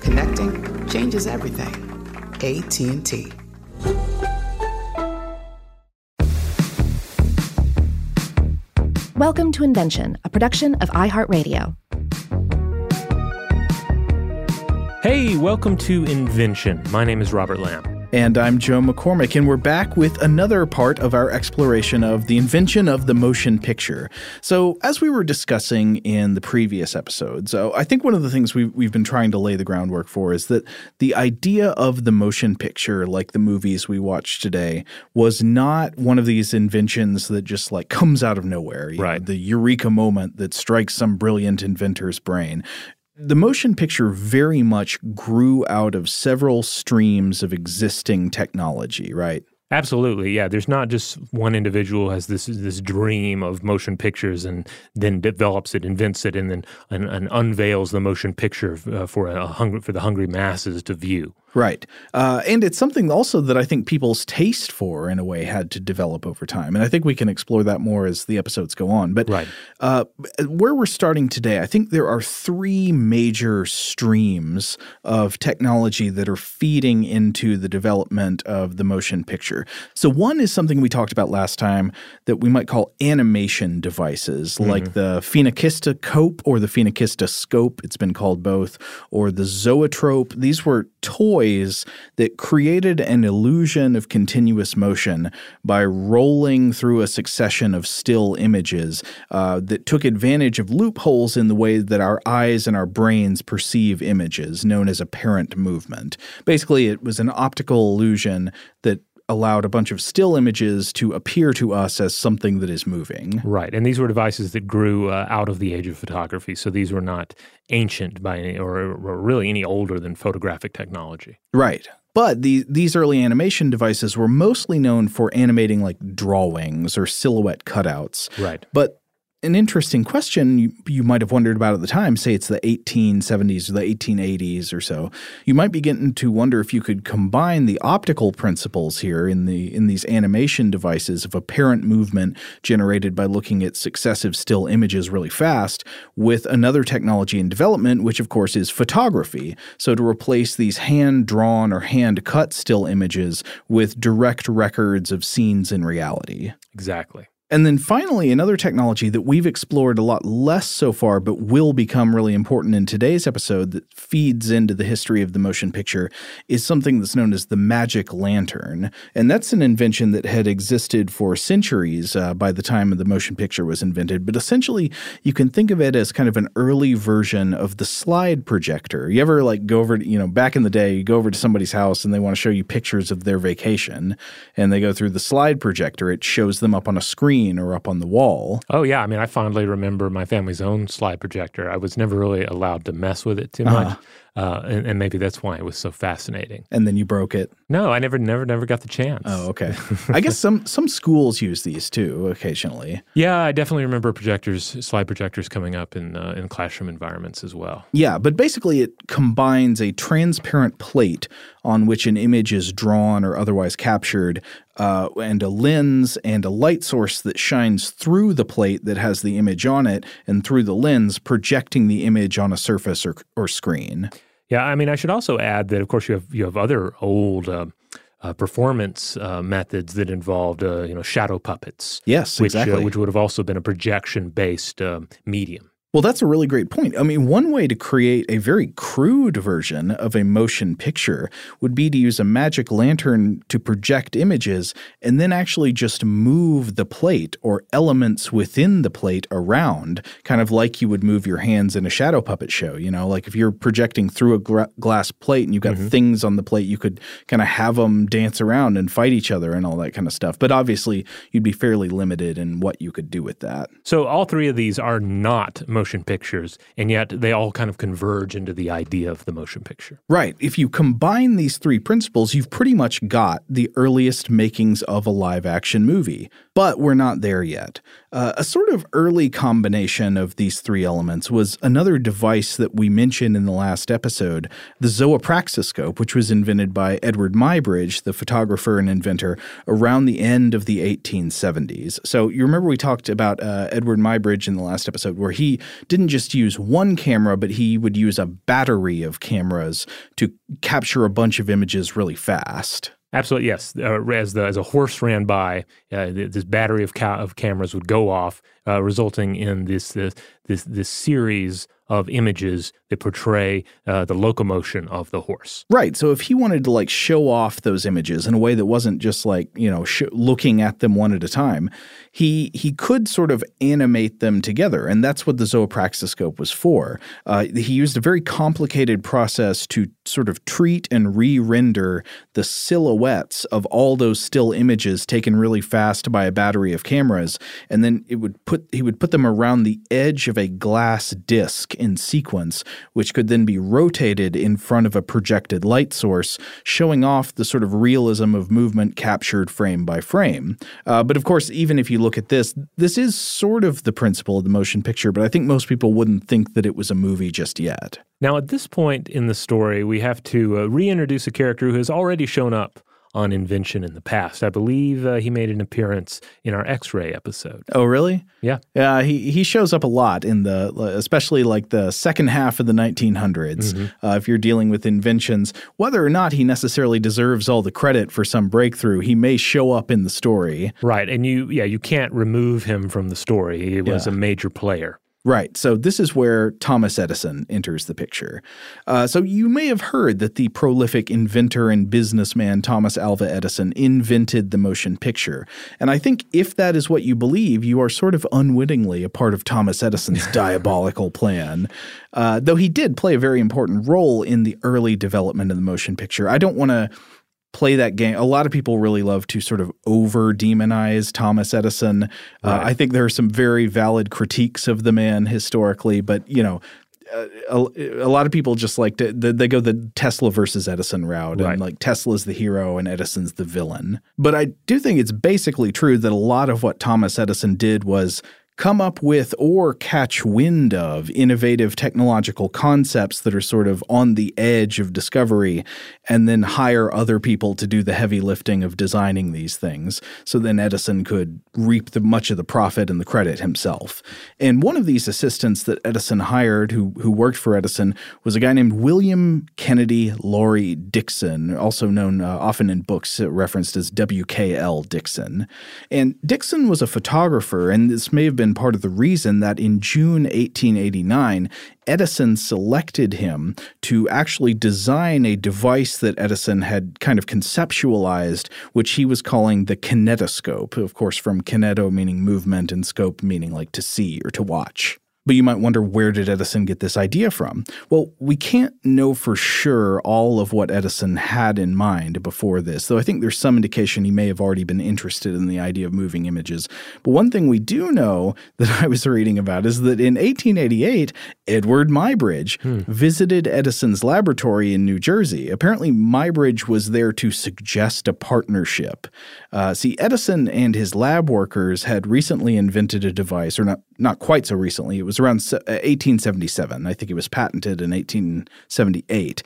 Connecting changes everything. AT&T. Welcome to Invention, a production of iHeartRadio. Hey, welcome to Invention. My name is Robert Lamb. And I'm Joe McCormick, and we're back with another part of our exploration of the invention of the motion picture. So, as we were discussing in the previous episode, so uh, I think one of the things we've, we've been trying to lay the groundwork for is that the idea of the motion picture, like the movies we watch today, was not one of these inventions that just like comes out of nowhere. right. Know, the eureka moment that strikes some brilliant inventor's brain the motion picture very much grew out of several streams of existing technology, right? Absolutely, yeah. There's not just one individual has this this dream of motion pictures and then develops it, invents it, and then and, and unveils the motion picture uh, for a hungry for the hungry masses to view. Right. Uh, and it's something also that I think people's taste for, in a way, had to develop over time. And I think we can explore that more as the episodes go on. But right. uh, where we're starting today, I think there are three major streams of technology that are feeding into the development of the motion picture. So, one is something we talked about last time that we might call animation devices, mm-hmm. like the phenakistiscope or the phenakistoscope. It's been called both, or the Zoetrope. These were toys that created an illusion of continuous motion by rolling through a succession of still images uh, that took advantage of loopholes in the way that our eyes and our brains perceive images, known as apparent movement. Basically, it was an optical illusion that allowed a bunch of still images to appear to us as something that is moving. Right. And these were devices that grew uh, out of the age of photography. So these were not ancient by any, or, or really any older than photographic technology. Right. But the, these early animation devices were mostly known for animating like drawings or silhouette cutouts. Right. But an interesting question you, you might have wondered about at the time, say it's the 1870s or the 1880s or so, you might be getting to wonder if you could combine the optical principles here in the in these animation devices of apparent movement generated by looking at successive still images really fast with another technology in development, which of course is photography. So to replace these hand drawn or hand cut still images with direct records of scenes in reality. Exactly. And then finally, another technology that we've explored a lot less so far, but will become really important in today's episode that feeds into the history of the motion picture is something that's known as the magic lantern. And that's an invention that had existed for centuries uh, by the time the motion picture was invented. But essentially, you can think of it as kind of an early version of the slide projector. You ever like go over, to, you know, back in the day, you go over to somebody's house and they want to show you pictures of their vacation and they go through the slide projector, it shows them up on a screen screen or up on the wall. Oh yeah, I mean, I fondly remember my family's own slide projector. I was never really allowed to mess with it too much. Uh-huh. Uh, and, and, maybe that's why it was so fascinating. And then you broke it. No, I never, never, never got the chance. Oh, okay. I guess some some schools use these too occasionally. Yeah, I definitely remember projectors, slide projectors, coming up in uh, in classroom environments as well. Yeah, but basically, it combines a transparent plate on which an image is drawn or otherwise captured, uh, and a lens and a light source that shines through the plate that has the image on it, and through the lens, projecting the image on a surface or, or screen. Yeah, I mean, I should also add that, of course, you have you have other old uh, uh, performance uh, methods that involved, uh, you know, shadow puppets. Yes, which, uh, exactly. which would have also been a projection based um, medium. Well, that's a really great point. I mean, one way to create a very crude version of a motion picture would be to use a magic lantern to project images and then actually just move the plate or elements within the plate around, kind of like you would move your hands in a shadow puppet show. You know, like if you're projecting through a gra- glass plate and you've got mm-hmm. things on the plate, you could kind of have them dance around and fight each other and all that kind of stuff. But obviously, you'd be fairly limited in what you could do with that. So, all three of these are not motion pictures, and yet they all kind of converge into the idea of the motion picture. Right. If you combine these three principles, you've pretty much got the earliest makings of a live action movie. But we're not there yet. Uh, a sort of early combination of these three elements was another device that we mentioned in the last episode, the zoopraxiscope, which was invented by Eadweard Muybridge, the photographer and inventor, around the end of the 1870s. So you remember we talked about uh, Eadweard Muybridge in the last episode, where he didn't just use one camera, but he would use a battery of cameras to capture a bunch of images really fast. Absolutely, yes. Uh, as the as a horse ran by, uh, this battery of ca- of cameras would go off, uh, resulting in this, this this this series of images that portray uh, the locomotion of the horse. Right. So if he wanted to like show off those images in a way that wasn't just like you know sh- looking at them one at a time, he he could sort of animate them together, and that's what the zoopraxiscope was for. Uh, he used a very complicated process to sort of treat and re-render the silhouettes of all those still images taken really fast by a battery of cameras, and then it would put he would put them around the edge of a glass disc in sequence, which could then be rotated in front of a projected light source, showing off the sort of realism of movement captured frame by frame. Uh, but of course, even if you look at this, this is sort of the principle of the motion picture, but I think most people wouldn't think that it was a movie just yet. Now, at this point in the story, we have to uh, reintroduce a character who has already shown up on invention in the past. I believe uh, he made an appearance in our X-ray episode. Oh, really? Yeah. Yeah, he he shows up a lot in the especially like the second half of the 1900s. Mm-hmm. Uh, if you're dealing with inventions, whether or not he necessarily deserves all the credit for some breakthrough, he may show up in the story. Right, and you yeah, you can't remove him from the story. He was yeah. a major player. Right. So this is where Thomas Edison enters the picture. Uh, so you may have heard that the prolific inventor and businessman Thomas Alva Edison invented the motion picture. And I think if that is what you believe, you are sort of unwittingly a part of Thomas Edison's diabolical plan. Uh, though he did play a very important role in the early development of the motion picture. I don't want to play that game. A lot of people really love to sort of over demonize Thomas Edison. Uh, right. Uh, I think there are some very valid critiques of the man historically, but you know. Uh, a, a, lot of people just like to they go the Tesla versus Edison route, right. and like Tesla's the hero and Edison's the villain. But I do think it's basically true that a lot of what Thomas Edison did was come up with or catch wind of innovative technological concepts that are sort of on the edge of discovery and then hire other people to do the heavy lifting of designing these things. So then Edison could reap the, much of the profit and the credit himself. And one of these assistants that Edison hired who, who worked for Edison was a guy named William Kennedy Laurie Dickson, also known uh, often in books uh, referenced as W.K.L. Dickson. And Dickson was a photographer, and this may have been part of the reason that in June 1889, Edison selected him to actually design a device that Edison had kind of conceptualized, which he was calling the kinetoscope, of course, from kineto meaning movement and scope meaning like to see or to watch. But you might wonder where did Edison get this idea from? Well, we can't know for sure all of what Edison had in mind before this, though I think there's some indication he may have already been interested in the idea of moving images. But one thing we do know that I was reading about is that in 1888, Eadweard Muybridge hmm. visited Edison's laboratory in New Jersey. Apparently, Muybridge was there to suggest a partnership. Uh, see, Edison and his lab workers had recently invented a device, or not, not quite so recently. It was around 1877. Uh, I think it was patented in 1878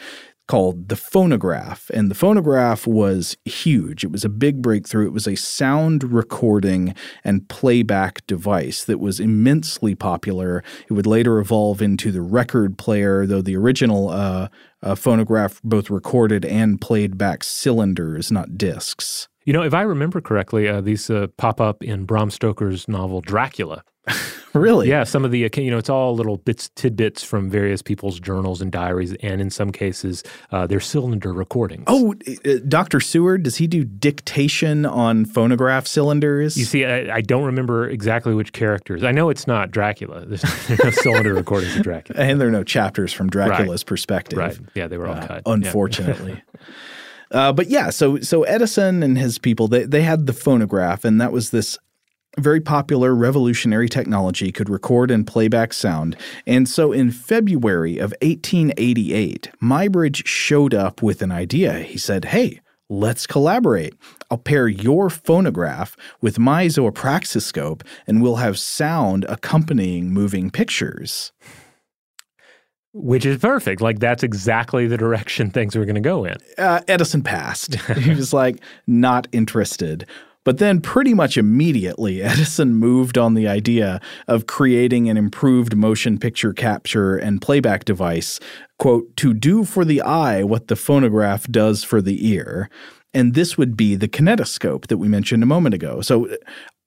called the phonograph. And the phonograph was huge. It was a big breakthrough. It was a sound recording and playback device that was immensely popular. It would later evolve into the record player, though the original uh, uh, phonograph both recorded and played back cylinders, not discs. You know, if I remember correctly, uh, these uh, pop up in Bram Stoker's novel Dracula. really? Yeah, some of the you know it's all little bits tidbits from various people's journals and diaries, and in some cases uh, they're cylinder recordings. Oh, uh, Doctor Seward does he do dictation on phonograph cylinders? You see, I, I, don't remember exactly which characters. I know it's not Dracula. There's, no cylinder recordings of Dracula, and there are no chapters from Dracula's right. perspective. Right? Yeah, they were all uh, cut. Unfortunately. Yeah. Uh, but yeah, so so Edison and his people they they had the phonograph, and that was this very popular revolutionary technology could record and playback sound. And so in February of 1888, Muybridge showed up with an idea. He said, "Hey, Let's collaborate. I'll pair your phonograph with my zoopraxiscope, and we'll have sound accompanying moving pictures. Which is perfect. Like that's exactly the direction things were going to go in. Uh, Edison passed. he was like, not interested. But then, pretty much immediately, Edison moved on the idea of creating an improved motion picture capture and playback device, quote, to do for the eye what the phonograph does for the ear. And this would be the kinetoscope that we mentioned a moment ago. So uh,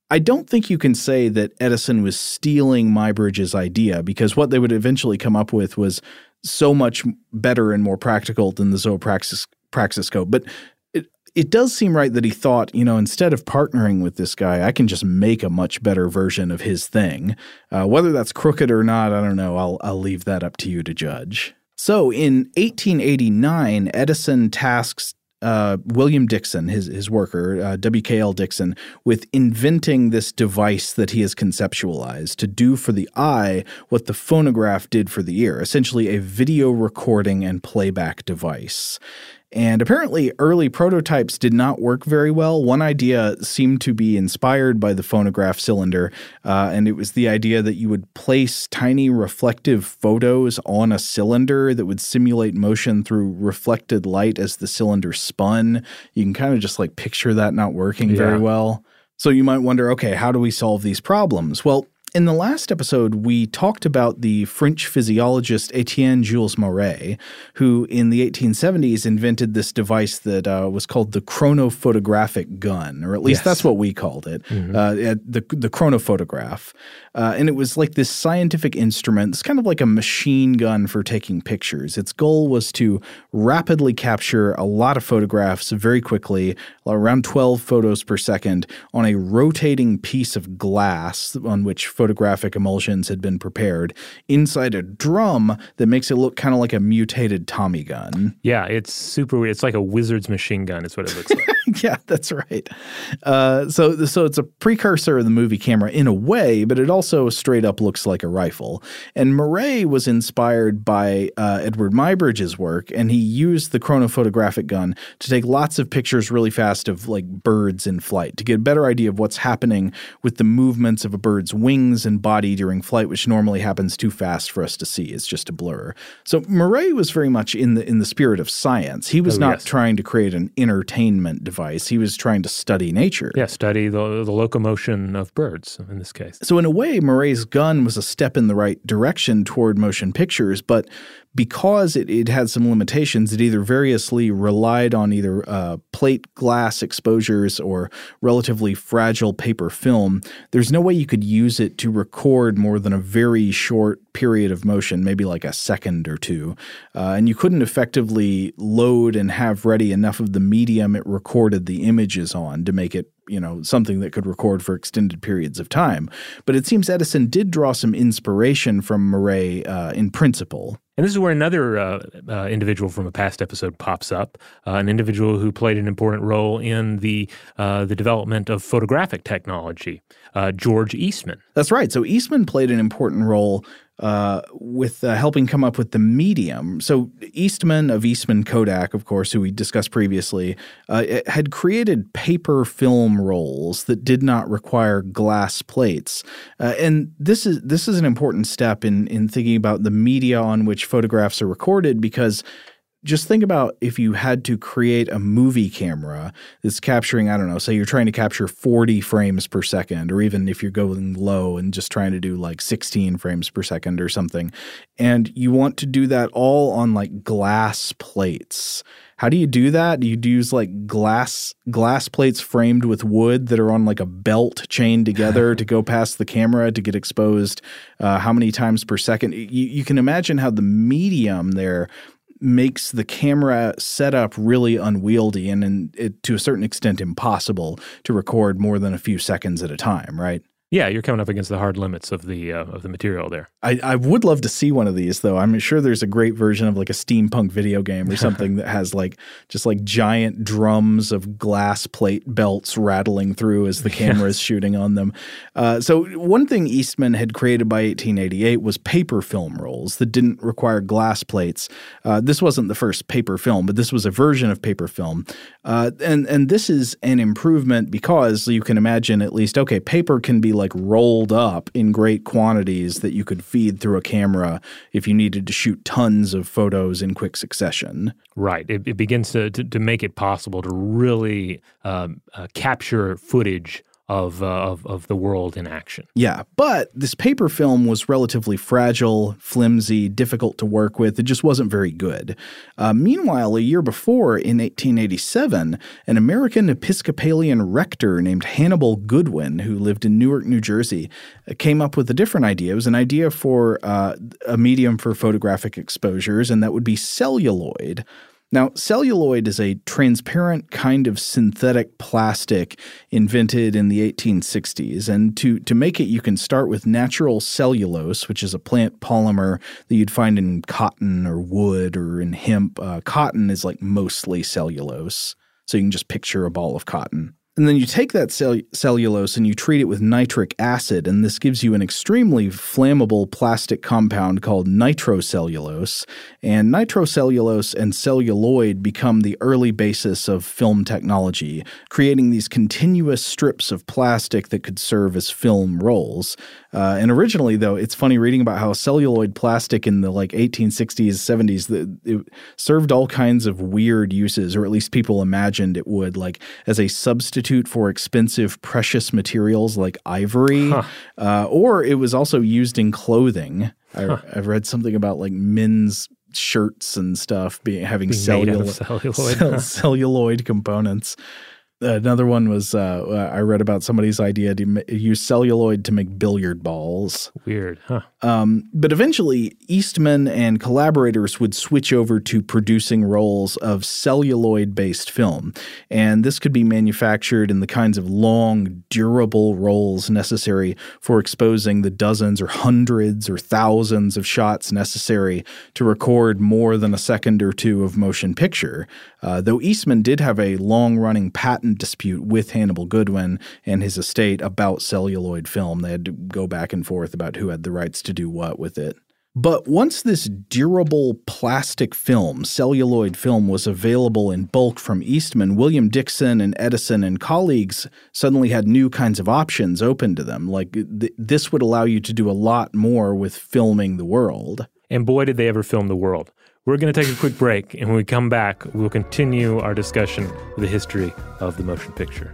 I don't think you can say that Edison was stealing Muybridge's idea because what they would eventually come up with was so much better and more practical than the zoopraxiscope. But it, does seem right that he thought, you know, instead of partnering with this guy, I can just make a much better version of his thing. Uh, whether that's crooked or not, I don't know. I'll, I'll leave that up to you to judge. So in 1889, Edison tasks uh, William Dickson, his his worker, uh, WKL Dickson, with inventing this device that he has conceptualized to do for the eye what the phonograph did for the ear, essentially a video recording and playback device. And apparently, early prototypes did not work very well. One idea seemed to be inspired by the phonograph cylinder, uh, and it was the idea that you would place tiny reflective photos on a cylinder that would simulate motion through reflected light as the cylinder spun. You can kind of just like picture that not working yeah. very well. So you might wonder okay, how do we solve these problems? Well, in the last episode, we talked about the French physiologist Etienne Jules Marey, who in the 1870s invented this device that uh, was called the chronophotographic gun, or at least yes. that's what we called it, mm-hmm. uh, the, the chronophotograph. Uh, and it was like this scientific instrument. It's kind of like a machine gun for taking pictures. Its goal was to rapidly capture a lot of photographs very quickly, around 12 photos per second, on a rotating piece of glass on which photographic emulsions had been prepared inside a drum that makes it look kind of like a mutated Tommy gun. Yeah, it's super weird. It's like a wizard's machine gun, is what it looks like. yeah, that's right. Uh, so, so it's a precursor of the movie camera in a way, but it also straight up looks like a rifle. And Marey was inspired by uh, Eadweard Muybridge's work, and he used the chronophotographic gun to take lots of pictures really fast of like birds in flight to get a better idea of what's happening with the movements of a bird's wings wings and body during flight, which normally happens too fast for us to see. It's just a blur. So Marey was very much in the in the spirit of science. He was Oh, not yes. trying to create an entertainment device. He was trying to study nature. Yeah, study the, the locomotion of birds in this case. So in a way, Marey's gun was a step in the right direction toward motion pictures, but because it, it had some limitations, it either variously relied on either uh, plate glass exposures or relatively fragile paper film. There's no way you could use it to record more than a very short period of motion, maybe like a second or two. Uh, and you couldn't effectively load and have ready enough of the medium it recorded the images on to make it you know something that could record for extended periods of time. But it seems Edison did draw some inspiration from Marey uh, in principle. And this is where another uh, uh, individual from a past episode pops up, uh, an individual who played an important role in the uh, the development of photographic technology, uh, George Eastman. That's right. So Eastman played an important role uh, with uh, helping come up with the medium. So Eastman of Eastman Kodak, of course, who we discussed previously, uh, had created paper film rolls that did not require glass plates. Uh, and this is this is an important step in in thinking about the media on which photographs are recorded because just think about if you had to create a movie camera that's capturing, I don't know, say you're trying to capture 40 frames per second, or even if you're going low and just trying to do like 16 frames per second or something, and you want to do that all on like glass plates. How do you do that? Do you use like glass glass plates framed with wood that are on like a belt chained together to go past the camera to get exposed uh, how many times per second? You, you can imagine how the medium there makes the camera setup really unwieldy and, and it, to a certain extent impossible to record more than a few seconds at a time, right? Yeah, you're coming up against the hard limits of the uh, of the material there. I, I would love to see one of these though. I'm sure there's a great version of like a steampunk video game or something that has like just like giant drums of glass plate belts rattling through as the camera is shooting on them. Uh, so one thing Eastman had created by 1888 was paper film rolls that didn't require glass plates. Uh, this wasn't the first paper film, but this was a version of paper film, uh, and and this is an improvement because you can imagine at least okay, paper can be like rolled up in great quantities that you could feed through a camera if you needed to shoot tons of photos in quick succession. Right. It, it begins to, to to make it possible to really um, uh, capture footage of, uh, of of the world in action. Yeah, but this paper film was relatively fragile, flimsy, difficult to work with. It just wasn't very good. Uh, meanwhile, a year before, in 1887, an American Episcopalian rector named Hannibal Goodwin, who lived in Newark, New Jersey, uh, came up with a different idea. It was an idea for uh, a medium for photographic exposures, and that would be celluloid. Now, celluloid is a transparent kind of synthetic plastic invented in the 1860s. And to, to make it, you can start with natural cellulose, which is a plant polymer that you'd find in cotton or wood or in hemp. Uh, cotton is like mostly cellulose. So you can just picture a ball of cotton. And then you take that cell- cellulose and you treat it with nitric acid, and this gives you an extremely flammable plastic compound called nitrocellulose. And nitrocellulose and celluloid become the early basis of film technology, creating these continuous strips of plastic that could serve as film rolls. Uh, and originally, though, it's funny reading about how celluloid plastic in the like 1860s, 70s, that it served all kinds of weird uses, or at least people imagined it would, like as a substitute for expensive precious materials like ivory, uh, or it was also used in clothing. I, I've read something about like men's shirts and stuff being having Being made out of cellulo- celluloid. cell- celluloid components. Another one was uh, I read about somebody's idea to use celluloid to make billiard balls. Weird, huh? Um, but eventually, Eastman and collaborators would switch over to producing rolls of celluloid based film. And this could be manufactured in the kinds of long, durable rolls necessary for exposing the dozens or hundreds or thousands of shots necessary to record more than a second or two of motion picture. Uh, though Eastman did have a long running patent dispute with Hannibal Goodwin and his estate about celluloid film, they had to go back and forth about who had the rights to do what with it. But once this durable plastic film, celluloid film, was available in bulk from Eastman, William Dickson and Edison and colleagues suddenly had new kinds of options open to them. Like th- this would allow you to do a lot more with filming the world. And boy, did they ever film the world. We're going to take a quick break, and when we come back, we'll continue our discussion of the history of the motion picture.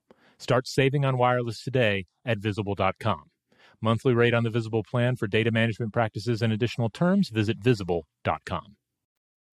Start saving on wireless today at visible.com. Monthly rate on the Visible plan for data management practices and additional terms, visit visible.com.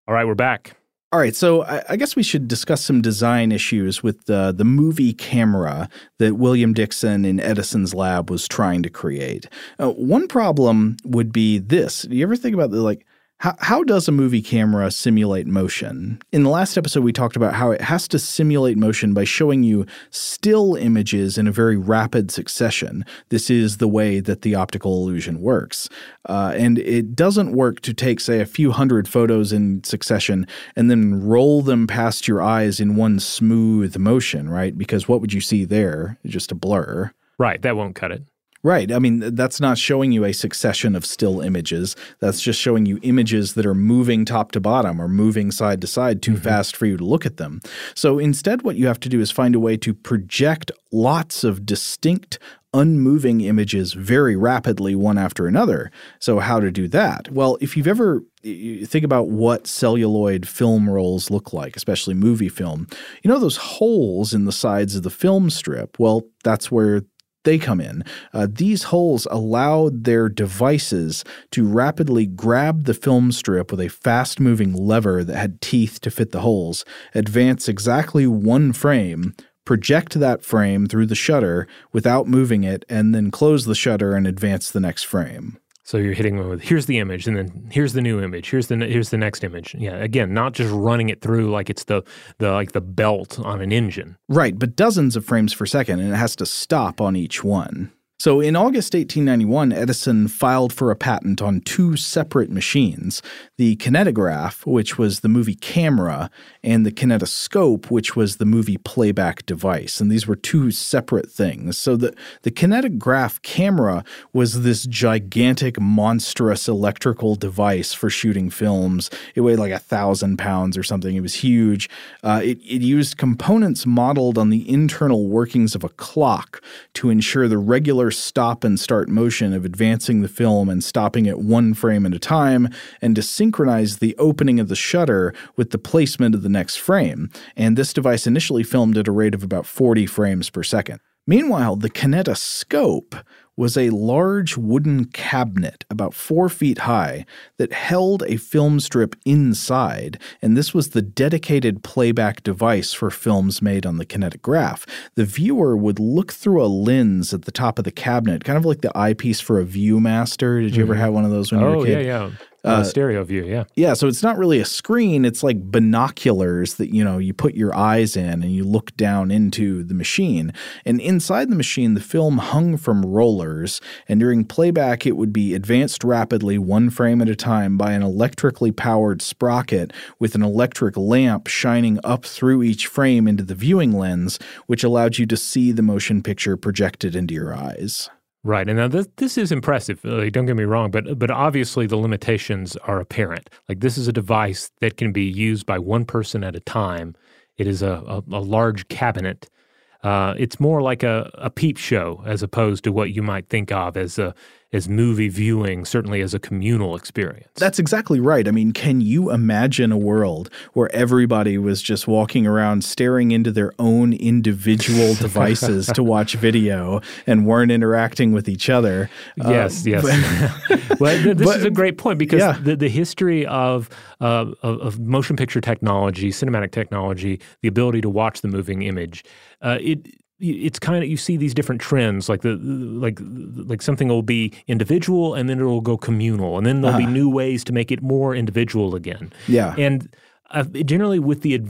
All right, we're back. All right, so I, I, guess we should discuss some design issues with the the movie camera that William Dickson in Edison's lab was trying to create. Uh, one problem would be this: Do you ever think about the like? How, how does a movie camera simulate motion? In the last episode, we talked about how it has to simulate motion by showing you still images in a very rapid succession. This is the way that the optical illusion works. Uh, and it doesn't work to take, say, a few hundred photos in succession and then roll them past your eyes in one smooth motion, right? Because what would you see there? Just a blur. Right. That won't cut it. Right. I mean, that's not showing you a succession of still images. That's just showing you images that are moving top to bottom or moving side to side too mm-hmm. fast for you to look at them. So instead, what you have to do is find a way to project lots of distinct, unmoving images very rapidly one after another. So, how to do that? Well, if you've ever you think about what celluloid film rolls look like, especially movie film, you know those holes in the sides of the film strip? Well, that's where they come in. Uh, these holes allowed their devices to rapidly grab the film strip with a fast moving lever that had teeth to fit the holes, advance exactly one frame, project that frame through the shutter without moving it, and then close the shutter and advance the next frame. So you're hitting them with here's the image, and then here's the new image. Here's the here's the next image. Yeah, again, not just running it through like it's the the like the belt on an engine. Right, but dozens of frames per second, and it has to stop on each one. So in August 1891, Edison filed for a patent on two separate machines the kinetograph, which was the movie camera, and the kinetoscope, which was the movie playback device. And these were two separate things. So the, the kinetograph camera was this gigantic, monstrous electrical device for shooting films. It weighed like a thousand pounds or something. It was huge. Uh, it, it used components modeled on the internal workings of a clock to ensure the regular stop and start motion of advancing the film and stopping it one frame at a time, and to synchronize the opening of the shutter with the placement of the next frame. And this device initially filmed at a rate of about 40 frames per second. Meanwhile, the kinetoscope was a large wooden cabinet about four feet high that held a film strip inside, and this was the dedicated playback device for films made on the kinetograph. The viewer would look through a lens at the top of the cabinet, kind of like the eyepiece for a Viewmaster. Did you mm-hmm. ever have one of those when oh, you were a kid? yeah, yeah. Uh, stereo view, yeah. Yeah, so it's not really a screen, it's like binoculars that, you know, you put your eyes in and you look down into the machine. And inside the machine, the film hung from rollers, and during playback it would be advanced rapidly one frame at a time by an electrically powered sprocket with an electric lamp shining up through each frame into the viewing lens, which allowed you to see the motion picture projected into your eyes. Right, and now this, this is impressive. Like, don't get me wrong, but but obviously the limitations are apparent. Like this is a device that can be used by one person at a time. It is a, a, a large cabinet. Uh, it's more like a, a peep show as opposed to what you might think of as a as movie viewing, certainly as a communal experience. That's exactly right. I mean, can you imagine a world where everybody was just walking around staring into their own individual devices to watch video and weren't interacting with each other? Yes, uh, yes. But, well, this but, is a great point because yeah. the, the history of, uh, of, of motion picture technology, cinematic technology, the ability to watch the moving image, uh, it it's kind of you see these different trends like the like like something will be individual and then it'll go communal and then there'll uh-huh. be new ways to make it more individual again. Yeah. And uh, generally with the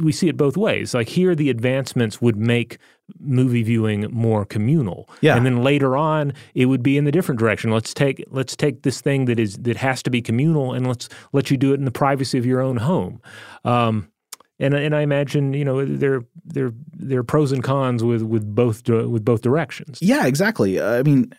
we see it both ways. Like here the advancements would make movie viewing more communal. Yeah. And then later on it would be in the different direction. Let's take let's take this thing that is that has to be communal and let's let you do it in the privacy of your own home. Um, and and I imagine you know there there there are pros and cons with with both with both directions. Yeah, exactly. I mean,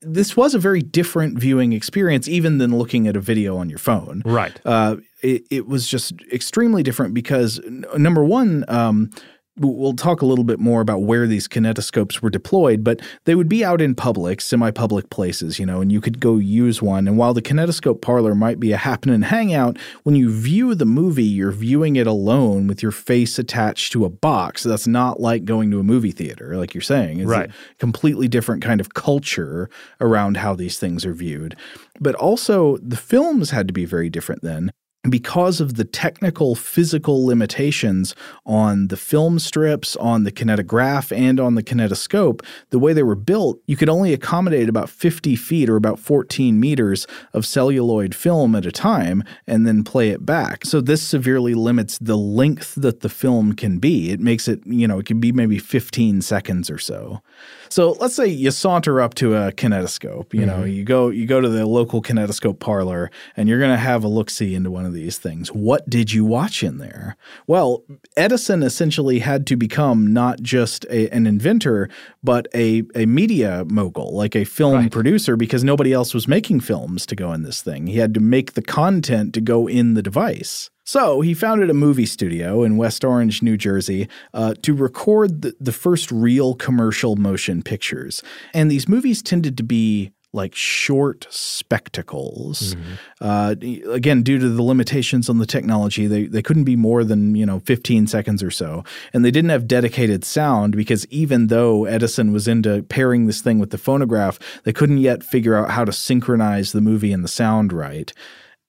this was a very different viewing experience, even than looking at a video on your phone. Right. Uh, it, it was just extremely different because n- number one. Um, we'll talk a little bit more about where these kinetoscopes were deployed, but they would be out in public, semi public places, you know, and you could go use one. And while the kinetoscope parlor might be a happening hangout, when you view the movie, you're viewing it alone with your face attached to a box. That's not like going to a movie theater, like you're saying. It's right. a completely different kind of culture around how these things are viewed. But also, the films had to be very different then because of the technical physical limitations on the film strips, on the kinetograph, and on the kinetoscope, the way they were built, you could only accommodate about 50 feet or about 14 meters of celluloid film at a time and then play it back. So this severely limits the length that the film can be. It makes it, you know, it can be maybe 15 seconds or so. So let's say you saunter up to a kinetoscope, you know, mm-hmm. you go you go to the local kinetoscope parlor and you're going to have a look-see into one of these things. What did you watch in there? Well, Edison essentially had to become not just a, an inventor, but a, a media mogul, like a film right. producer, because nobody else was making films to go in this thing. He had to make the content to go in the device. So he founded a movie studio in West Orange, New Jersey, uh, to record the, the first real commercial motion pictures. And these movies tended to be like short spectacles. Mm-hmm. Uh, again, due to the limitations on the technology, they, they couldn't be more than, you know, 15 seconds or so. And they didn't have dedicated sound because even though Edison was into pairing this thing with the phonograph, they couldn't yet figure out how to synchronize the movie and the sound right.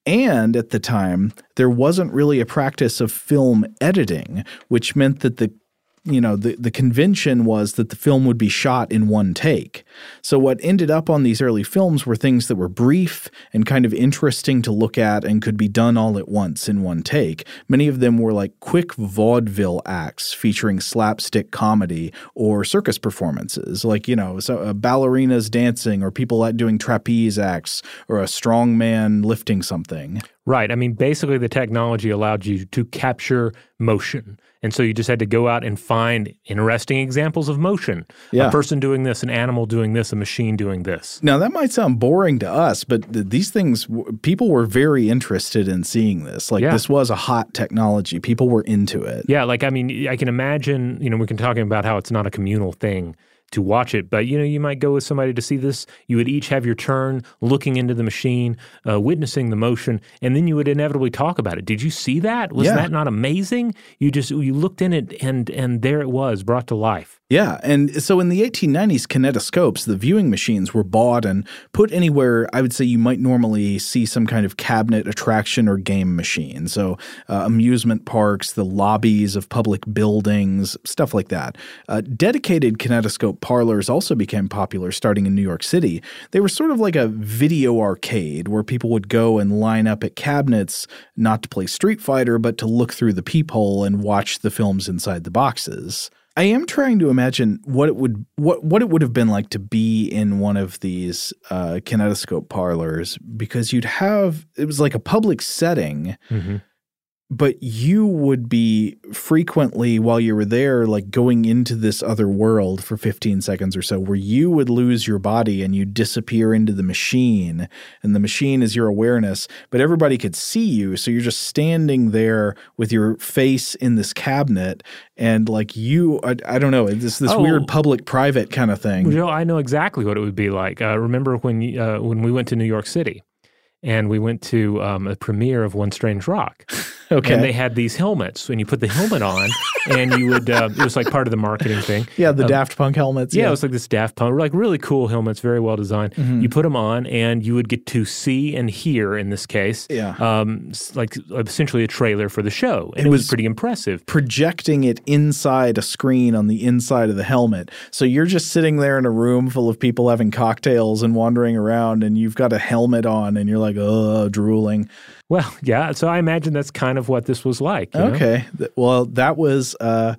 And at the time, there wasn't really a practice of film editing, which meant that the you know, the, the convention was that the film would be shot in one take. So what ended up on these early films were things that were brief and kind of interesting to look at and could be done all at once in one take. Many of them were like quick vaudeville acts featuring slapstick comedy or circus performances, like, you know, so, uh, ballerinas dancing or people doing trapeze acts or a strong man lifting something. Right. I mean, basically, the technology allowed you to capture motion. And so you just had to go out and find interesting examples of motion. Yeah. A person doing this, an animal doing this, a machine doing this. Now, that might sound boring to us, but th- these things, people were very interested in seeing this. Like, yeah. this was a hot technology. People were into it. Yeah. Like, I mean, I can imagine, you know, we can talking about how it's not a communal thing to watch it. But you know, you might go with somebody to see this. You would each have your turn, looking into the machine, uh, witnessing the motion, and then you would inevitably talk about it. Did you see that? Was yeah. that not amazing? You just you looked in it, and and there it was, brought to life. Yeah, and so in the 1890s, kinetoscopes, the viewing machines, were bought and put anywhere. I would say you might normally see some kind of cabinet attraction or game machine. So uh, amusement parks, the lobbies of public buildings, stuff like that. Uh, dedicated kinetoscope parlors also became popular starting in New York City. They were sort of like a video arcade where people would go and line up at cabinets, not to play Street Fighter, but to look through the peephole and watch the films inside the boxes. I am trying to imagine what it would what what it would have been like to be in one of these uh, kinetoscope parlors because you'd have it was like a public setting, mm-hmm but you would be frequently while you were there like going into this other world for 15 seconds or so where you would lose your body and you disappear into the machine and the machine is your awareness but everybody could see you so you're just standing there with your face in this cabinet and like you i, I don't know this this oh, weird public private kind of thing you know i know exactly what it would be like. Uh, remember when uh, when we went to new york city and we went to um, a premiere of One Strange Rock. okay. And they had these helmets, and you put the helmet on, and you would. Uh, it was like part of the marketing thing. Yeah, the um, Daft Punk helmets. Yeah, yeah, it was like this Daft Punk, like really cool helmets, very well designed. Mm-hmm. You put them on, and you would get to see and hear. In this case, yeah, um, like essentially a trailer for the show, and it, it was, was pretty impressive. Projecting it inside a screen on the inside of the helmet, so you're just sitting there in a room full of people having cocktails and wandering around, and you've got a helmet on, and you're like like, uh, drooling. Well, yeah. So I imagine that's kind of what this was like. okay. Know? Well, that was, uh,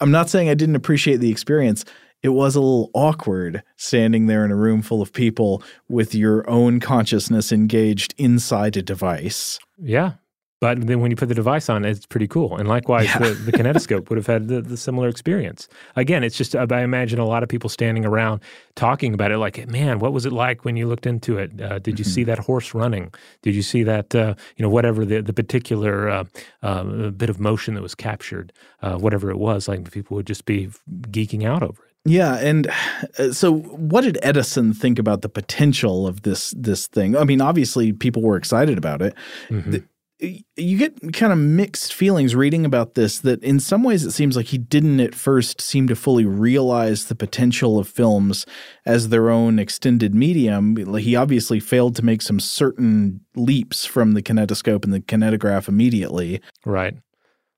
I'm not saying I didn't appreciate the experience. It was a little awkward standing there in a room full of people with your own consciousness engaged inside a device. Yeah. But then when you put the device on, it's pretty cool. And likewise, Yeah. the, the kinetoscope would have had the, the similar experience. Again, it's just, I imagine a lot of people standing around talking about it like, man, what was it like when you looked into it? Uh, did you see that horse running? Did you see that, uh, you know, whatever the, the particular uh, uh, bit of motion that was captured, uh, whatever it was, like people would just be geeking out over it. Yeah, and uh, so what did Edison think about the potential of this this thing? I mean, obviously people were excited about it. The- you get kind of mixed feelings reading about this that in some ways it seems like he didn't at first seem to fully realize the potential of films as their own extended medium he obviously failed to make some certain leaps from the kinetoscope and the kinetograph immediately Right.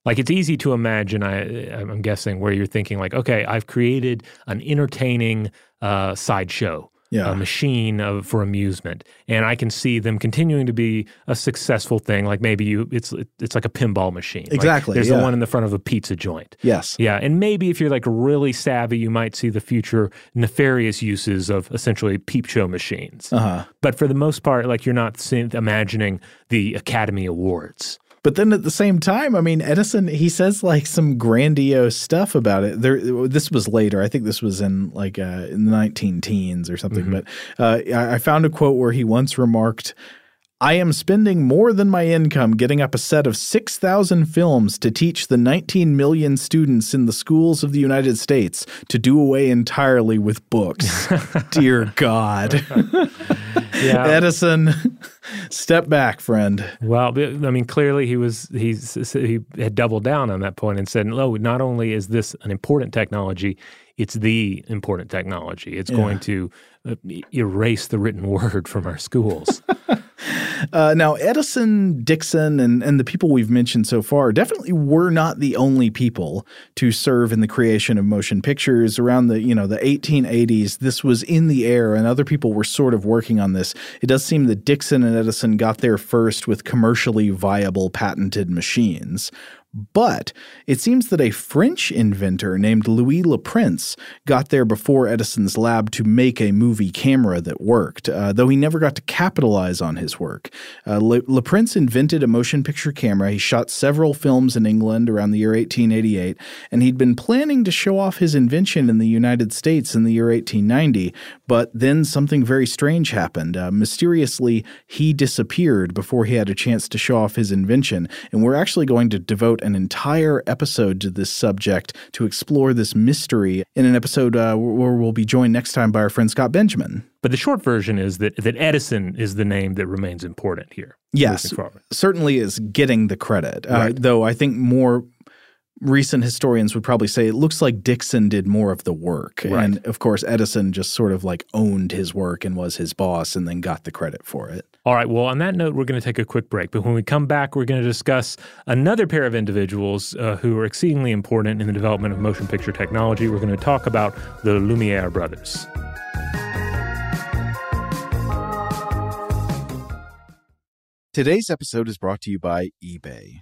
Like it's easy to imagine. I, I'm guessing where you're thinking like, okay, I've created an entertaining uh, sideshow, Yeah. a machine of, for amusement, and I can see them continuing to be a successful thing. Like maybe you, it's it's like a pinball machine. Like, Exactly, there's yeah. the one in the front of a pizza joint. yes Yeah, and maybe if you're like really savvy, you might see the future nefarious uses of essentially peep show machines. uh-huh But for the most part, like you're not seeing, imagining the Academy Awards. But then at the same time, I mean, Edison, he says like some grandiose stuff about it. There, this was later. I think this was in like uh, in the 19 teens or something. But uh, I I found a quote where he once remarked, I am spending more than my income getting up a set of 6,000 films to teach the 19 million students in the schools of the United States to do away entirely with books. Dear God. Yeah. Edison, step back, friend. Well, I mean, clearly he was he's he had doubled down on that point and said, "No, not only is this an important technology, it's the important technology. It's going to uh, erase the written word from our schools." Uh, now, Edison, Dickson, and, and the people we've mentioned so far definitely were not the only people to serve in the creation of motion pictures. Around the you know the 1880s, this was in the air, and other people were sort of working on this. It does seem that Dickson and Edison got there first with commercially viable patented machines. But it seems that a French inventor named Louis Le Prince got there before Edison's lab to make a movie camera that worked, uh, though he never got to capitalize on his work. Uh, Le, Prince invented a motion picture camera. He shot several films in England around the year 1888, and he'd been planning to show off his invention in the United States in the year 1890. But then something very strange happened. Uh, mysteriously, he disappeared before he had a chance to show off his invention, and we're actually going to devote an entire episode to this subject to explore this mystery in an episode uh, where we'll be joined next time by our friend Scott Benjamin. but the short version is that that Edison is the name that remains important here. Yes, certainly is getting the credit. Uh, Right. Though I think more recent historians would probably say it looks like Dickson did more of the work. Right. And of course, Edison just sort of like owned his work and was his boss and then got the credit for it. All right. Well, on that note, we're going to take a quick break. But when we come back, we're going to discuss another pair of individuals uh, who are exceedingly important in the development of motion picture technology. We're going to talk about the Lumiere brothers. Today's episode is brought to you by eBay.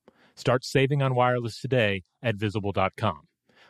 Start saving on wireless today at visible.com.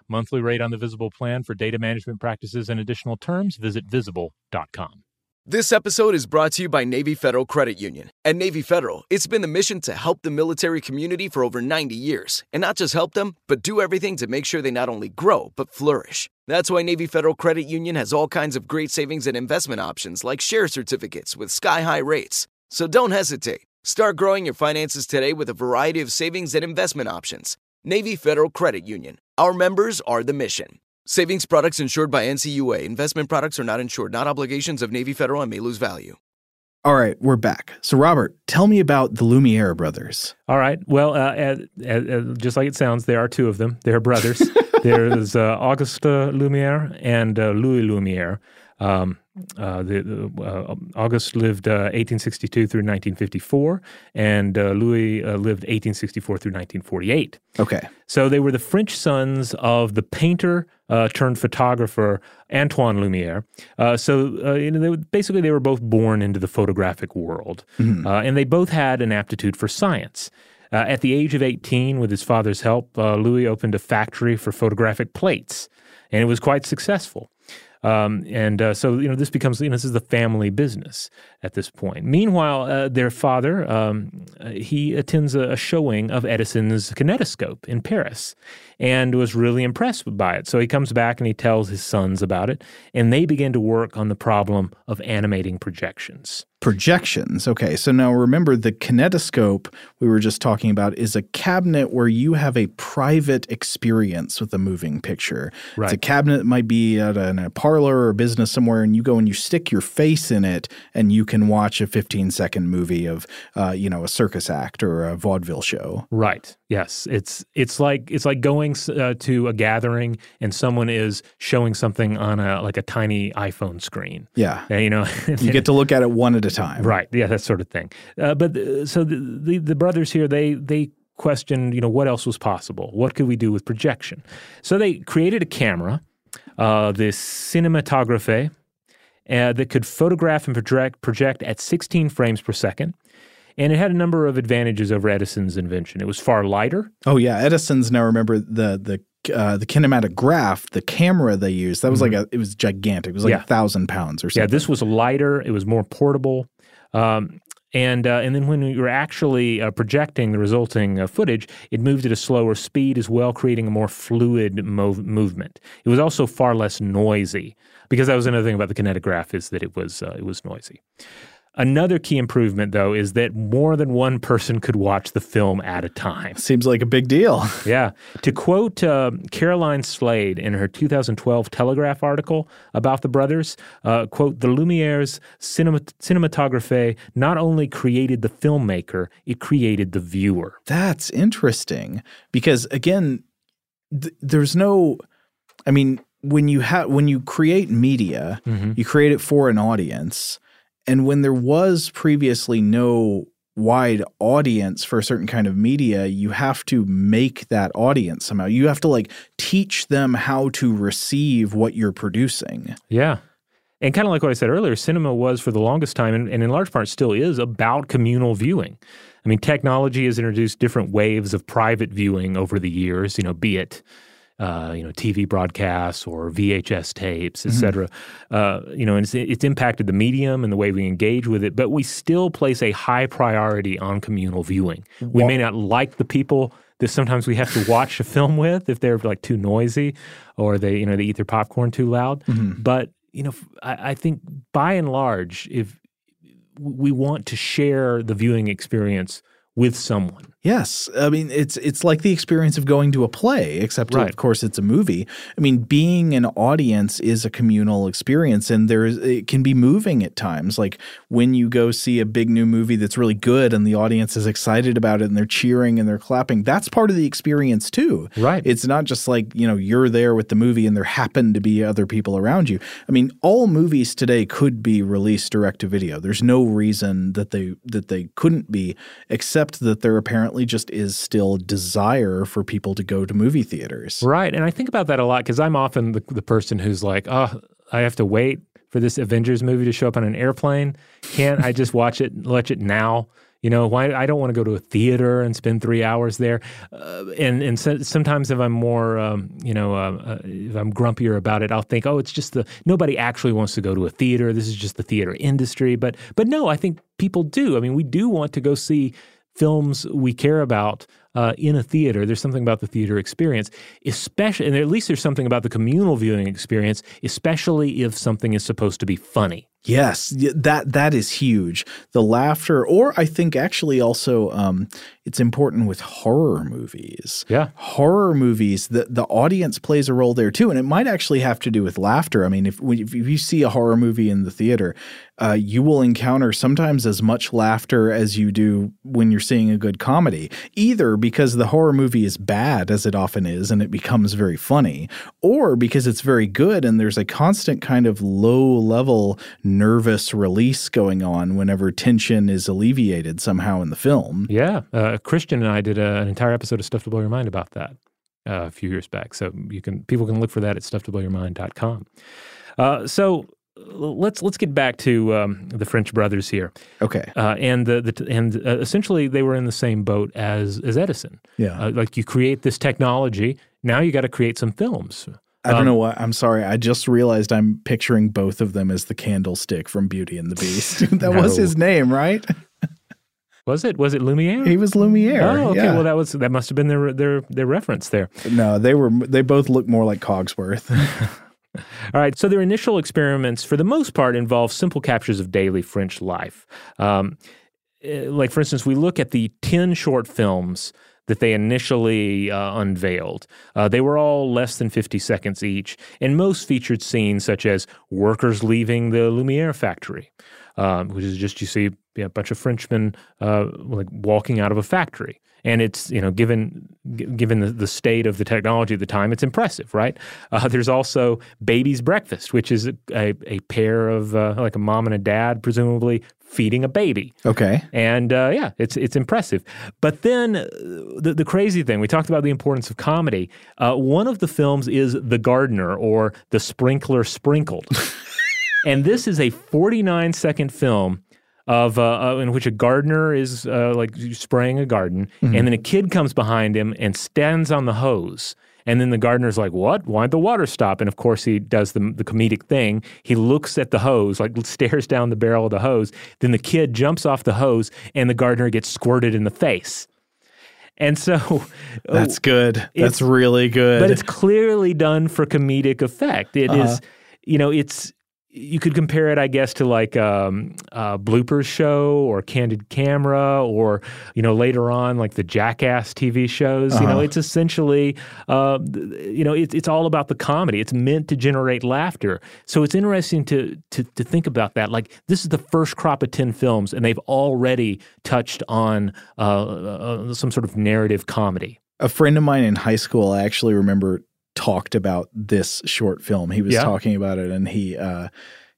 Monthly rate on the Visible plan for data management practices and additional terms, visit visible.com. This episode is brought to you by Navy Federal Credit Union. At Navy Federal, it's been the mission to help the military community for over 90 years. And not just help them, but do everything to make sure they not only grow, but flourish. That's why Navy Federal Credit Union has all kinds of great savings and investment options like share certificates with sky high rates. So don't hesitate. Start growing your finances today with a variety of savings and investment options. Navy Federal Credit Union. Our members are the mission. Savings products insured by NCUA. Investment products are not insured, not obligations of Navy Federal and may lose value. All right, we're back. So, Robert, tell me about the Lumiere brothers. All right. Well, uh, uh, uh, just like it sounds, there are two of them. They're brothers. There's uh, Auguste Lumiere and uh, Louis Lumiere. Um, uh, the, uh, August lived uh, 1862 through 1954, and uh, Louis uh, lived 1864 through 1948. Okay. So they were the French sons of the painter uh, turned photographer Antoine Lumiere. so you know, they, basically, they were both born into the photographic world, mm-hmm. and they both had an aptitude for science. at the age of 18, with his father's help, Louis opened a factory for photographic plates, and it was quite successful. Um, and uh, so, you know, this becomes, you know, this is the family business at this point. Meanwhile, uh, their father, um, uh, he attends a, a, showing of Edison's kinetoscope in Paris and was really impressed by it. So he comes back and he tells his sons about it, and they begin to work on the problem of animating projections projections. Okay, so now remember the kinetoscope we were just talking about is a cabinet where you have a private experience with a moving picture. Right. It's a cabinet that might be at a, a parlor or a business somewhere, and you go and you stick your face in it, and you can watch a 15 second movie of, uh, you know, a circus act or a vaudeville show. Right. Yes. It's it's like it's like going uh, to a gathering and someone is showing something on a like a tiny iPhone screen. Yeah. And, you know, you get to look at it one at a time. Right. Yeah, that sort of thing. Uh, but uh, so the, the, the brothers here they they questioned you know what else was possible. What could we do with projection? So they created a camera, uh, this cinematographe, uh, that could photograph and project project at 16 frames per second. And it had a number of advantages over Edison's invention. It was far lighter. Oh yeah, Edison's now remember the the uh, the kinematograph, the camera they used, that was mm-hmm. like a, it was gigantic. It was like yeah. a thousand pounds or something. Yeah, this was lighter. It was more portable. Um, and uh, and then when you were actually uh, projecting the resulting uh, footage, it moved at a slower speed as well, creating a more fluid mov- movement. It was also far less noisy because that was another thing about the kinetograph is that it was uh, it was noisy. Another key improvement, though, is that more than one person could watch the film at a time. Seems like a big deal. Yeah. To quote uh, Caroline Slade in her 2012 Telegraph article about the brothers, uh, quote, the Lumiere's cinema- cinematography not only created the filmmaker, it created the viewer. That's interesting because, again, th- there's no, I mean, when you have when you create media, Mm-hmm. you create it for an audience, and when there was previously no wide audience for a certain kind of media, you have to make that audience somehow. You have to like teach them how to receive what you're producing. Yeah. And kind of like what I said earlier, cinema was for the longest time, and, and in large part still is, about communal viewing. I mean, technology has introduced different waves of private viewing over the years, you know, be it. Uh, you know, TV broadcasts or VHS tapes, et cetera. Uh, you know, and it's, it's impacted the medium and the way we engage with it, but we still place a high priority on communal viewing. We may not like the people that sometimes we have to watch a film with if they're like too noisy or they, you know, they eat their popcorn too loud. But you know, I think by and large, if we want to share the viewing experience with someone, Yes, I mean it's it's like the experience of going to a play, except Right. of course it's a movie. I mean, being an audience is a communal experience, and there's it can be moving at times. Like when you go see a big new movie that's really good, and the audience is excited about it, and they're cheering and they're clapping. That's part of the experience too. Right. It's not just like you know you're there with the movie, and there happen to be other people around you. I mean, all movies today could be released direct to video. There's no reason that they that they couldn't be, except that they're apparently just is still desire for people to go to movie theaters. right? And I think about that a lot because I'm often the, the person who's like, oh, I have to wait for this Avengers movie to show up on an airplane. Can't I just watch it, watch it now? You know, why I don't want to go to a theater and spend three hours there. Uh, and and so, sometimes if I'm more, um, you know, uh, uh, if I'm grumpier about it, I'll think, oh, it's just the nobody actually wants to go to a theater. This is just the theater industry. But but no, I think people do. I mean, we do want to go see films we care about uh, in a theater. There's something about the theater experience, especially, and at least there's something about the communal viewing experience, especially if something is supposed to be funny. Yes, that that is huge. The laughter, or I think actually also um, it's important with horror movies. Yeah. horror movies. The the audience plays a role there too, and it might actually have to do with laughter. I mean, if if you see a horror movie in the theater, uh, you will encounter sometimes as much laughter as you do when you're seeing a good comedy. Either because the horror movie is bad, as it often is, and it becomes very funny, or because it's very good and there's a constant kind of low level nervous release going on whenever tension is alleviated somehow in the film. Yeah. Uh, Christian and I did a, an entire episode of Stuff to Blow Your Mind about that uh, a few years back. So you can people can look for that at stufftoblowyourmind.com. Uh, so let's let's get back to um, the French brothers here. Okay. Uh, and the, the and uh, essentially they were in the same boat as as Edison. Yeah. Uh, like you create this technology, now you got to create some films. I don't know what. I'm sorry. I just realized I'm picturing both of them as the candlestick from Beauty and the Beast. that was his name, right? Was it was it Lumiere? He was Lumiere. Oh, okay. yeah. Well, that was that must have been their their their reference there. no, they were. They both look more like Cogsworth. All right. So their initial experiments, for the most part, involve simple captures of daily French life. Um, eh, like, for instance, we look at the 10 short films that they initially uh, unveiled. Uh, they were all less than 50 seconds each, and most featured scenes such as workers leaving the Lumiere factory, um, which is just you see a bunch of Frenchmen uh, like walking out of a factory. And it's you know given g- given the, the state of the technology at the time, it's impressive, right? Uh, there's also baby's breakfast, which is a, a, a pair of uh, like a mom and a dad, presumably feeding a baby. okay. And uh, yeah, it's it's impressive. But then uh, the the crazy thing we talked about the importance of comedy. Uh, one of the films is The Gardener or The Sprinkler Sprinkled, and this is a 49 second film. Of uh, uh, in which a gardener is uh, like spraying a garden, and then a kid comes behind him and stands on the hose, and then the gardener's like, "What? Why'd the water stop?" And of course, he does the the comedic thing. He looks at the hose, like stares down the barrel of the hose. Then the kid jumps off the hose, and the gardener gets squirted in the face. And so, That's good. Oh, That's really good. but it's clearly done for comedic effect. It is, Uh-huh. you know, it's you could compare it, I guess, to like um, a bloopers show or Candid Camera, or you know later on like the Jackass TV shows. Uh-huh. You know, uh-huh. it's essentially uh, you know it, it's all about the comedy. It's meant to generate laughter. So it's interesting to, to to think about that. Like this is the first crop of ten films, and they've already touched on uh, uh, some sort of narrative comedy. A friend of mine in high school, I actually remember talked about this short film. He was yeah. talking about it, and he uh,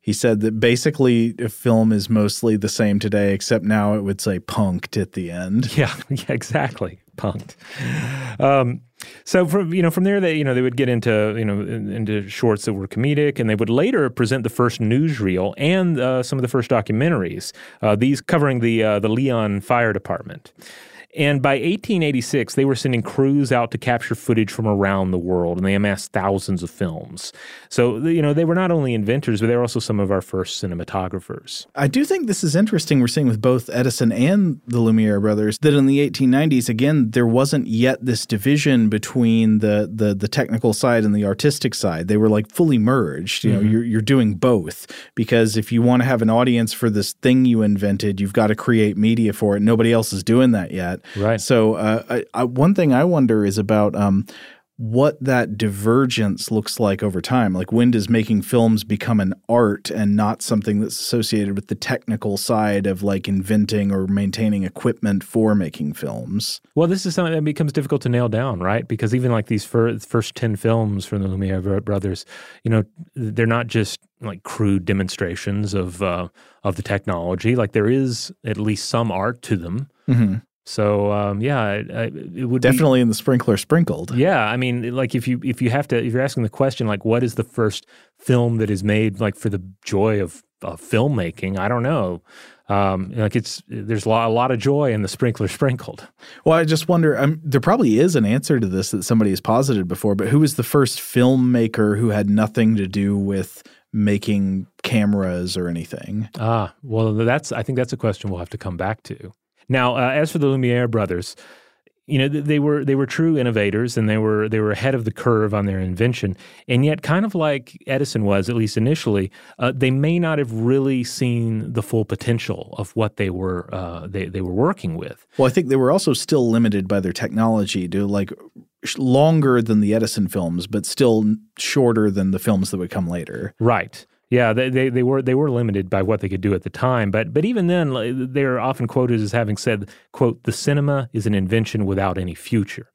he said that basically a film is mostly the same today, except now it would say punked at the end. Yeah, yeah, exactly, punked. Um, so from you know from there they you know they would get into you know into shorts that were comedic, and they would later present the first newsreel and uh, some of the first documentaries. Uh, these covering the uh, the Lyon Fire Department. And by 1886, they were sending crews out to capture footage from around the world, and they amassed thousands of films. So, you know, they were not only inventors, but they were also some of our first cinematographers. I do think this is interesting. We're seeing with both Edison and the Lumiere brothers that in the 1890s, again, there wasn't yet this division between the the, the technical side and the artistic side. They were like fully merged. You know, mm-hmm. you're, you're doing both because if you want to have an audience for this thing you invented, you've got to create media for it. Nobody else is doing that yet. Right. So uh, I, I, one thing I wonder is about um, what that divergence looks like over time. Like when does making films become an art and not something that's associated with the technical side of like inventing or maintaining equipment for making films? Well, this is something that becomes difficult to nail down, right? Because even like these fir- first 10 films from the Lumiere brothers, you know, they're not just like crude demonstrations of uh, of the technology. Like there is at least some art to them. Mm-hmm. So um, yeah, it, it would definitely be, in the sprinkler sprinkled. Yeah, I mean, like if you if you have to if you're asking the question like what is the first film that is made like for the joy of, of filmmaking, I don't know. Um, like it's there's a lot, a lot of joy in the sprinkler sprinkled. Well, I just wonder. Um, there probably is an answer to this that somebody has posited before, but who was the first filmmaker who had nothing to do with making cameras or anything? Ah, well, that's I think that's a question we'll have to come back to. Now, uh, as for the Lumiere brothers, you know they were they were true innovators and they were they were ahead of the curve on their invention. And yet kind of like edison was at least initially uh, they may not have really seen the full potential of what they were uh, they, they were working with. Well i think they were also still limited by their technology to like longer than the edison films but still shorter than the films that would come later. Right yeah, they, they, they were they were limited by what they could do at the time, but but even then, they're often quoted as having said, "quote The cinema is an invention without any future."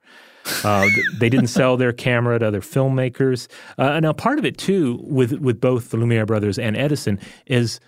Uh, they didn't sell their camera to other filmmakers. Uh, now, part of it too, with with both the Lumiere brothers and Edison, is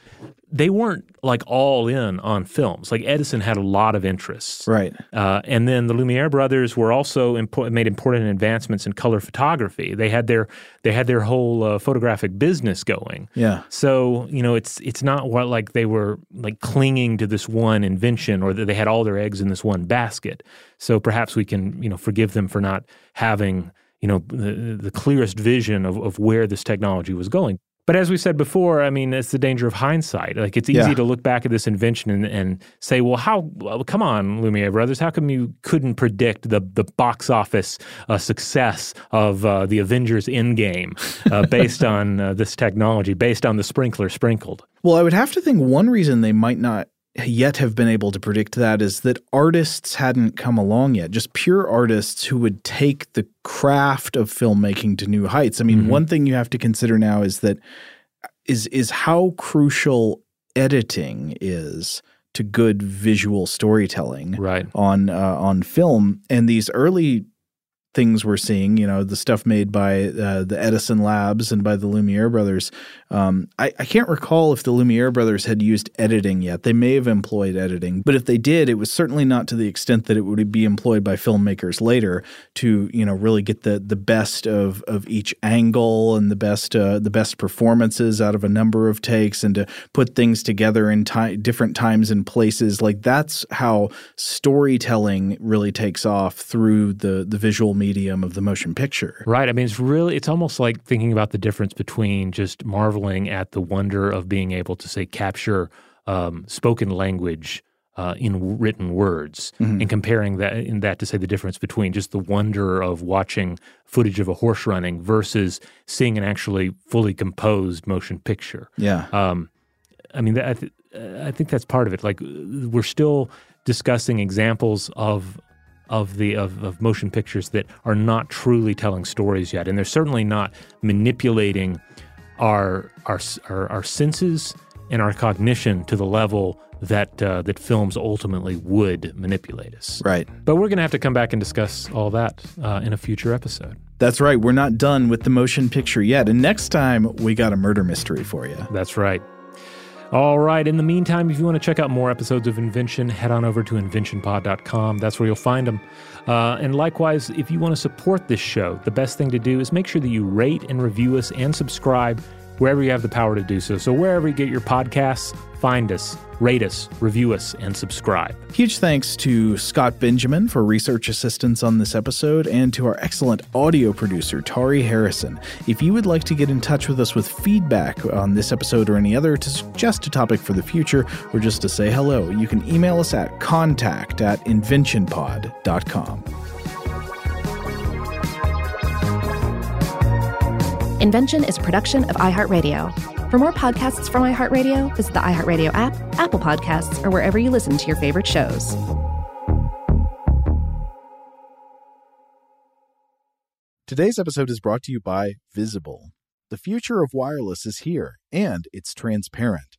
they weren't like all in on films. Like Edison had a lot of interests, right? Uh, and then the Lumiere brothers were also impo- made important advancements in color photography. They had their they had their whole uh, photographic business going. Yeah. So you know, it's it's not what like they were like clinging to this one invention or that they had all their eggs in this one basket. So perhaps we can you know forgive them for not having you know the, the clearest vision of, of where this technology was going. But as we said before, I mean, it's the danger of hindsight. Like it's easy yeah. to look back at this invention and, and say, well, how? Well, come on, Lumiere brothers, how come you couldn't predict the the box office uh, success of uh, the Avengers Endgame uh, based on uh, this technology, based on the sprinkler sprinkled? Well, I would have to think one reason they might not yet have been able to predict that is that artists hadn't come along yet, just pure artists who would take the craft of filmmaking to new heights. I mean, mm-hmm. one thing you have to consider now is that is is how crucial editing is to good visual storytelling right. on uh, on film and these early things we're seeing, you know, the stuff made by uh, the Edison Labs and by the Lumiere brothers. Um, I, I, can't recall if the Lumiere brothers had used editing yet. They may have employed editing, but if they did, it was certainly not to the extent that it would be employed by filmmakers later to, you know, really get the the best of of each angle and the best uh, the best performances out of a number of takes and to put things together in ti- different times and places. Like that's how storytelling really takes off through the the visual medium of the motion picture. Right. I mean, it's really, it's almost like thinking about the difference between just marveling at the wonder of being able to, say, capture um, spoken language uh, in written words Mm-hmm. and comparing that in that to say the difference between just the wonder of watching footage of a horse running versus seeing an actually fully composed motion picture. Yeah. Um, I mean, I, th- I think that's part of it. Like we're still discussing examples of of the of, of motion pictures that are not truly telling stories yet, and they're certainly not manipulating our our our, our senses and our cognition to the level that uh, that films ultimately would manipulate us. right. But we're going to have to come back and discuss all that uh, in a future episode. That's right. We're not done with the motion picture yet. And next time, we got a murder mystery for you. That's right. All right. In the meantime, if you want to check out more episodes of Invention, head on over to inventionpod.com. That's where you'll find them. Uh, and likewise, if you want to support this show, the best thing to do is make sure that you rate and review us and subscribe wherever you have the power to do so. So, wherever you get your podcasts, find us, rate us, review us, and subscribe. Huge thanks to Scott Benjamin for research assistance on this episode and to our excellent audio producer, Tari Harrison. If you would like to get in touch with us with feedback on this episode or any other, to suggest a topic for the future, or just to say hello, you can email us at contact at inventionpod.com. Invention is a production of iHeartRadio. For more podcasts from iHeartRadio, visit the iHeartRadio app, Apple Podcasts, or wherever you listen to your favorite shows. Today's episode is brought to you by Visible. The future of wireless is here, and it's transparent.